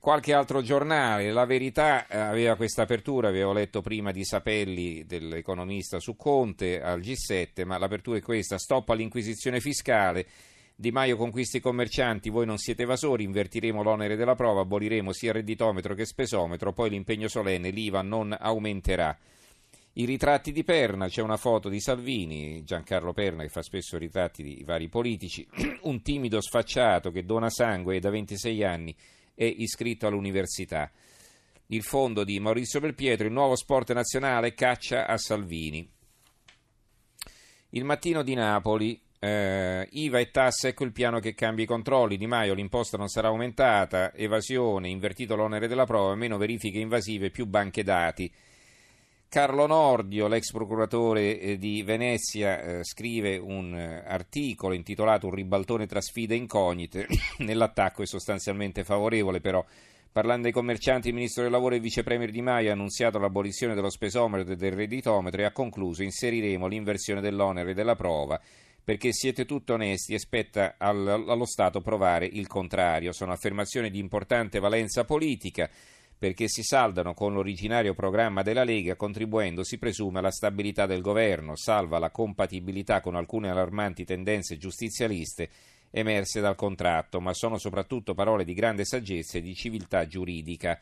Qualche altro giornale, La Verità eh, aveva questa apertura, avevo letto prima di Sapelli dell'economista su Conte al G7, ma l'apertura è questa, stop all'inquisizione fiscale, Di Maio conquisti i commercianti, voi non siete evasori, invertiremo l'onere della prova, aboliremo sia redditometro che spesometro, poi l'impegno solenne, l'IVA non aumenterà. I ritratti di Perna, c'è una foto di Salvini, Giancarlo Perna che fa spesso ritratti di vari politici, un timido sfacciato che dona sangue e da 26 anni è iscritto all'università. Il fondo di Maurizio Belpietro, il nuovo sport nazionale, caccia a Salvini. Il mattino di Napoli, eh, IVA e tasse, ecco il piano che cambia i controlli. Di Maio l'imposta non sarà aumentata, evasione, invertito l'onere della prova, meno verifiche invasive, più banche dati. Carlo Nordio, l'ex procuratore eh, di Venezia, eh, scrive un eh, articolo intitolato Un ribaltone tra sfide incognite. Nell'attacco è sostanzialmente favorevole, però. Parlando ai commercianti, il ministro del lavoro e vice premier Di Maio ha annunziato l'abolizione dello spesometro e del redditometro e ha concluso inseriremo l'inversione dell'onere della prova perché siete tutti onesti e spetta allo Stato provare il contrario. Sono affermazioni di importante valenza politica perché si saldano con l'originario programma della Lega contribuendo, si presume, alla stabilità del governo, salva la compatibilità con alcune allarmanti tendenze giustizialiste emerse dal contratto, ma sono soprattutto parole di grande saggezza e di civiltà giuridica.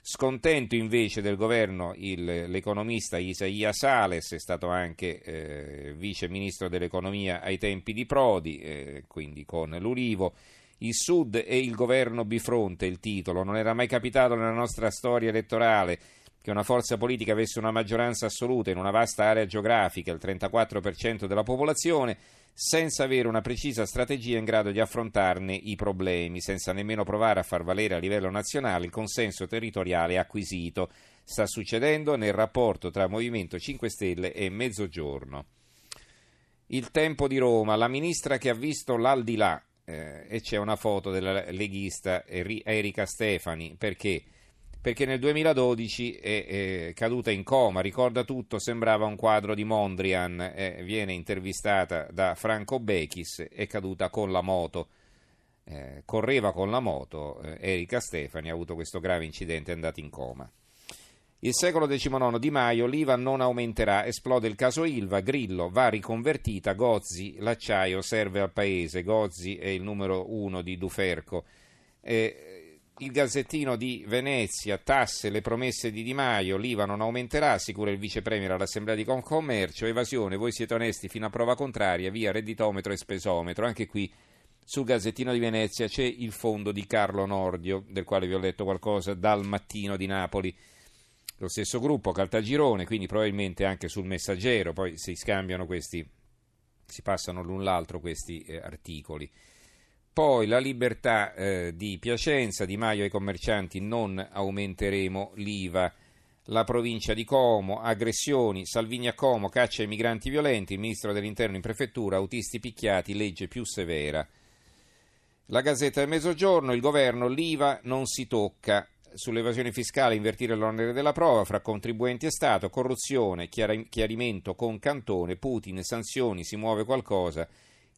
Scontento invece del governo il, l'economista Isaia Sales, è stato anche eh, vice ministro dell'economia ai tempi di Prodi, eh, quindi con l'Ulivo. Il Sud e il governo bifronte, il titolo. Non era mai capitato nella nostra storia elettorale che una forza politica avesse una maggioranza assoluta in una vasta area geografica, il 34% della popolazione, senza avere una precisa strategia in grado di affrontarne i problemi, senza nemmeno provare a far valere a livello nazionale il consenso territoriale acquisito. Sta succedendo nel rapporto tra Movimento 5 Stelle e Mezzogiorno. Il tempo di Roma, la ministra che ha visto l'aldilà eh, e c'è una foto della leghista Erika Stefani perché? perché nel 2012 è, è, caduta in coma, ricorda tutto, sembrava un quadro di Mondrian, eh, viene intervistata da Franco Bechis, è caduta con la moto, eh, correva con la moto, eh, Erika Stefani ha avuto questo grave incidente, è andata in coma. Il secolo XIX Di Maio, l'IVA non aumenterà, esplode il caso Ilva, Grillo va riconvertita, Gozzi, l'acciaio serve al paese, Gozzi è il numero uno di Duferco. Eh, il Gazzettino di Venezia, tasse, le promesse di Di Maio, l'IVA non aumenterà, assicura il vice premier all'Assemblea di Concommercio, evasione, voi siete onesti fino a prova contraria, via redditometro e spesometro. Anche qui sul Gazzettino di Venezia c'è il fondo di Carlo Nordio, del quale vi ho letto qualcosa dal mattino di Napoli lo stesso gruppo Caltagirone, quindi probabilmente anche sul messaggero, poi si scambiano questi, si passano l'un l'altro questi eh, articoli. Poi la libertà eh, di Piacenza, Di Maio ai commercianti non aumenteremo l'IVA. La provincia di Como, aggressioni, Salvini a Como, caccia ai migranti violenti, il ministro dell'interno in prefettura, autisti picchiati, legge più severa. La Gazzetta del Mezzogiorno, il governo, l'IVA non si tocca, sull'evasione fiscale invertire l'onere della prova fra contribuenti e Stato, corruzione, chiarimento con Cantone, Putin, sanzioni, si muove qualcosa.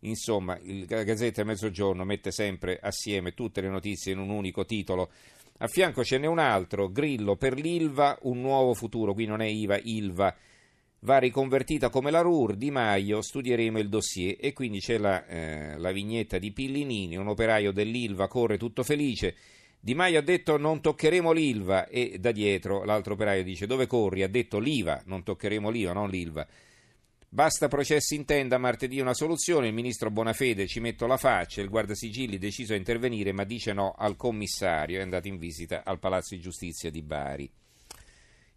Insomma, il Gazzetta Mezzogiorno mette sempre assieme tutte le notizie in un unico titolo. A fianco ce n'è un altro, Grillo per l'Ilva, un nuovo futuro, qui non è IVA, ILVA, va riconvertita come la RUR, Di Maio, studieremo il dossier e quindi c'è la, eh, la vignetta di Pillinini, un operaio dell'ILVA corre tutto felice, di Maio ha detto non toccheremo l'ILVA e da dietro l'altro operaio dice dove corri? Ha detto l'IVA, non toccheremo l'IVA, non l'ILVA. Basta processi in tenda, martedì una soluzione, il ministro Bonafede ci metto la faccia, il guardasigilli deciso a intervenire ma dice no al commissario, è andato in visita al Palazzo di Giustizia di Bari.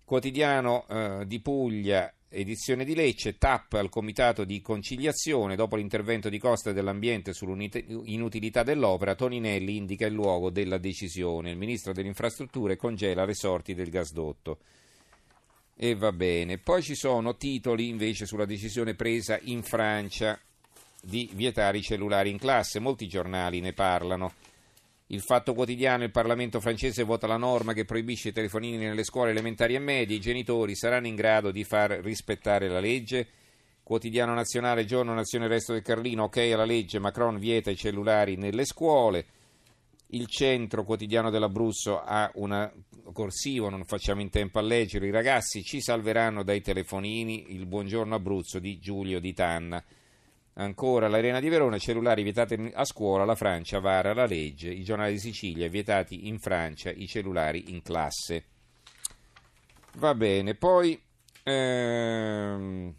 Quotidiano eh, di Puglia edizione di Lecce, TAP al comitato di conciliazione, dopo l'intervento di Costa dell'Ambiente sull'inutilità dell'opera, Toninelli indica il luogo della decisione. Il ministro delle infrastrutture congela le sorti del gasdotto. E va bene. Poi ci sono titoli invece sulla decisione presa in Francia di vietare i cellulari in classe. Molti giornali ne parlano. Il Fatto Quotidiano, il Parlamento francese vota la norma che proibisce i telefonini nelle scuole elementari e medie, i genitori saranno in grado di far rispettare la legge. Quotidiano nazionale, giorno nazione resto del Carlino, ok alla legge, Macron vieta i cellulari nelle scuole. Il centro quotidiano dell'Abruzzo ha un corsivo, non facciamo in tempo a leggere, i ragazzi ci salveranno dai telefonini, il buongiorno Abruzzo di Giulio Di Tanna. Ancora l'Arena di Verona, cellulari vietati a scuola, la Francia vara la legge, i giornali di Sicilia vietati in Francia i cellulari in classe. Va bene, poi ehm,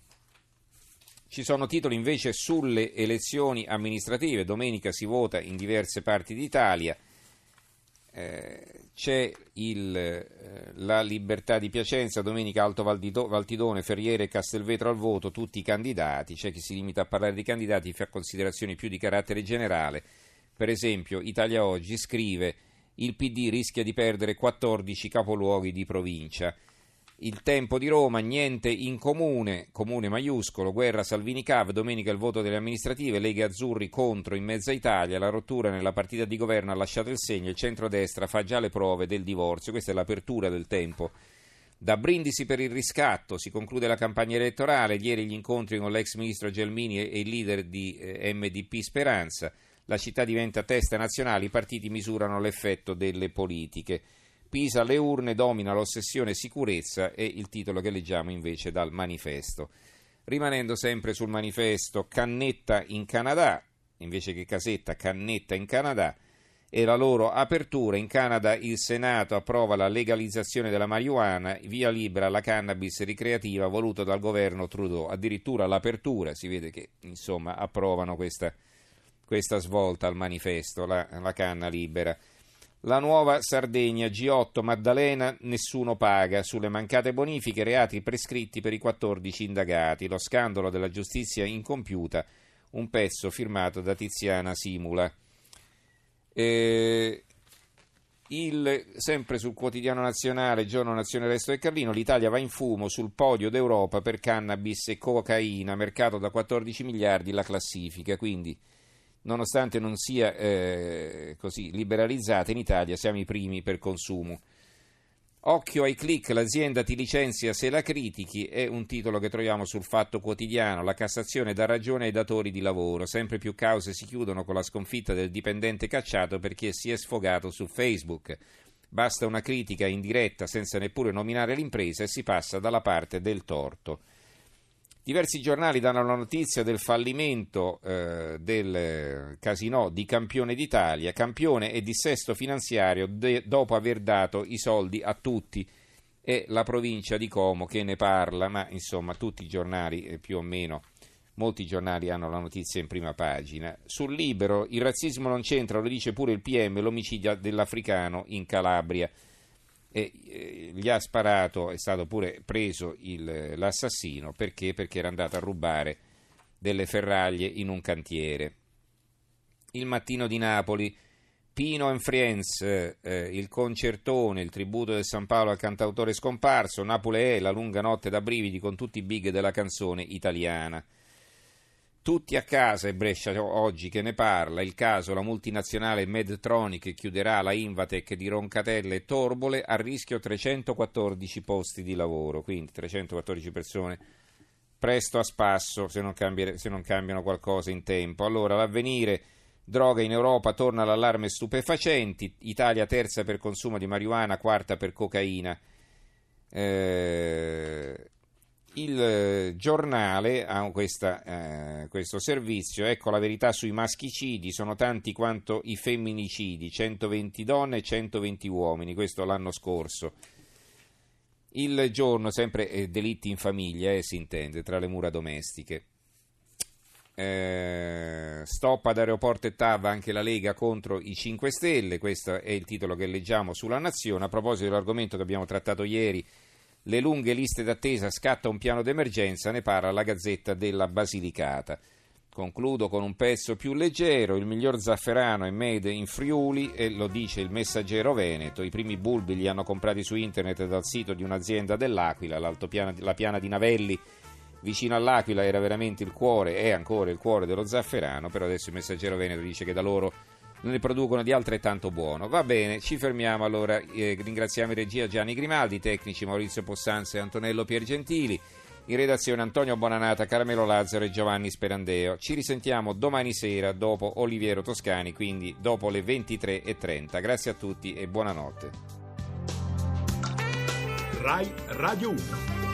ci sono titoli invece sulle elezioni amministrative, domenica si vota in diverse parti d'Italia. Eh, c'è il, eh, la libertà di Piacenza, domenica Alto Valtidone, Ferriere e Castelvetro al voto, tutti i candidati, c'è chi si limita a parlare di candidati, fa considerazioni più di carattere generale. Per esempio, Italia Oggi scrive il PD rischia di perdere 14 capoluoghi di provincia. Il tempo di Roma, niente in comune, comune maiuscolo, guerra Salvini Cav, domenica il voto delle amministrative, Lega Azzurri contro in mezza Italia, la rottura nella partita di governo ha lasciato il segno, il centrodestra fa già le prove del divorzio, questa è l'apertura del tempo. Da Brindisi per il riscatto si conclude la campagna elettorale, ieri gli incontri con l'ex ministro Gelmini e il leader di eh, MDP Speranza, la città diventa testa nazionale, i partiti misurano l'effetto delle politiche. Pisa alle urne domina l'ossessione sicurezza è il titolo che leggiamo invece dal manifesto. Rimanendo sempre sul manifesto, cannetta in Canada, invece che casetta, cannetta in Canada, e la loro apertura. In Canada il Senato approva la legalizzazione della marijuana, via libera alla cannabis ricreativa voluto dal governo Trudeau. Addirittura l'apertura, si vede che insomma approvano questa, questa svolta al manifesto, la, la canna libera. La nuova Sardegna, G8, Maddalena, nessuno paga. Sulle mancate bonifiche, reati prescritti per i 14 indagati. Lo scandalo della giustizia incompiuta, un pezzo firmato da Tiziana Simula. Eh, il, sempre sul quotidiano nazionale, giorno Nazione Resto del Carlino, l'Italia va in fumo sul podio d'Europa per cannabis e cocaina, mercato da 14 miliardi la classifica, quindi nonostante non sia eh, così liberalizzata in Italia, siamo i primi per consumo. Occhio ai click, l'azienda ti licenzia se la critichi, è un titolo che troviamo sul Fatto Quotidiano. La Cassazione dà ragione ai datori di lavoro. Sempre più cause si chiudono con la sconfitta del dipendente cacciato perché si è sfogato su Facebook. Basta una critica indiretta senza neppure nominare l'impresa e si passa dalla parte del torto. Diversi giornali danno la notizia del fallimento eh, del casino di Campione d'Italia, campione e dissesto finanziario de- dopo aver dato i soldi a tutti. È la provincia di Como che ne parla, ma insomma tutti i giornali eh, più o meno, molti giornali hanno la notizia in prima pagina. Sul libero il razzismo non c'entra, lo dice pure il PM, l'omicidio dell'africano in Calabria e eh, gli ha sparato, è stato pure preso il, l'assassino perché? perché era andato a rubare delle ferraglie in un cantiere. Il mattino di Napoli, Pino and Friends, eh, il concertone, il tributo del San Paolo al cantautore scomparso, Napoli è la lunga notte da brividi con tutti i big della canzone italiana. Tutti a casa e Brescia oggi che ne parla, il caso la multinazionale Medtronic chiuderà la Invatec di Roncatelle e Torbole a rischio 314 posti di lavoro, quindi 314 persone presto a spasso se non, cambiere, se non cambiano qualcosa in tempo. Allora l'avvenire, droga in Europa, torna l'allarme stupefacenti, Italia terza per consumo di marijuana, quarta per cocaina. Eh, il eh, giornale ha questa, eh, questo servizio, ecco la verità sui maschicidi, sono tanti quanto i femminicidi, 120 donne e 120 uomini, questo l'anno scorso. Il giorno, sempre eh, delitti in famiglia, eh, si intende, tra le mura domestiche. Eh, stop ad aeroporto e TAV anche la Lega contro i 5 Stelle, questo è il titolo che leggiamo sulla Nazione. A proposito dell'argomento che abbiamo trattato ieri, le lunghe liste d'attesa scatta un piano d'emergenza, ne parla la Gazzetta della Basilicata. Concludo con un pezzo più leggero, il miglior zafferano è made in Friuli e lo dice il messaggero Veneto, i primi bulbi li hanno comprati su internet dal sito di un'azienda dell'Aquila, la piana di Navelli vicino all'Aquila era veramente il cuore, è ancora il cuore dello zafferano, però adesso il messaggero Veneto dice che da loro ne producono di altrettanto buono. Va bene, ci fermiamo allora. Eh, ringraziamo in regia Gianni Grimaldi, tecnici Maurizio Possanza e Antonello Piergentili. in redazione Antonio Bonanata, Caramelo Lazzaro e Giovanni Sperandeo. Ci risentiamo domani sera dopo Oliviero Toscani, quindi dopo le 23.30. Grazie a tutti e buonanotte. RAI Radio 1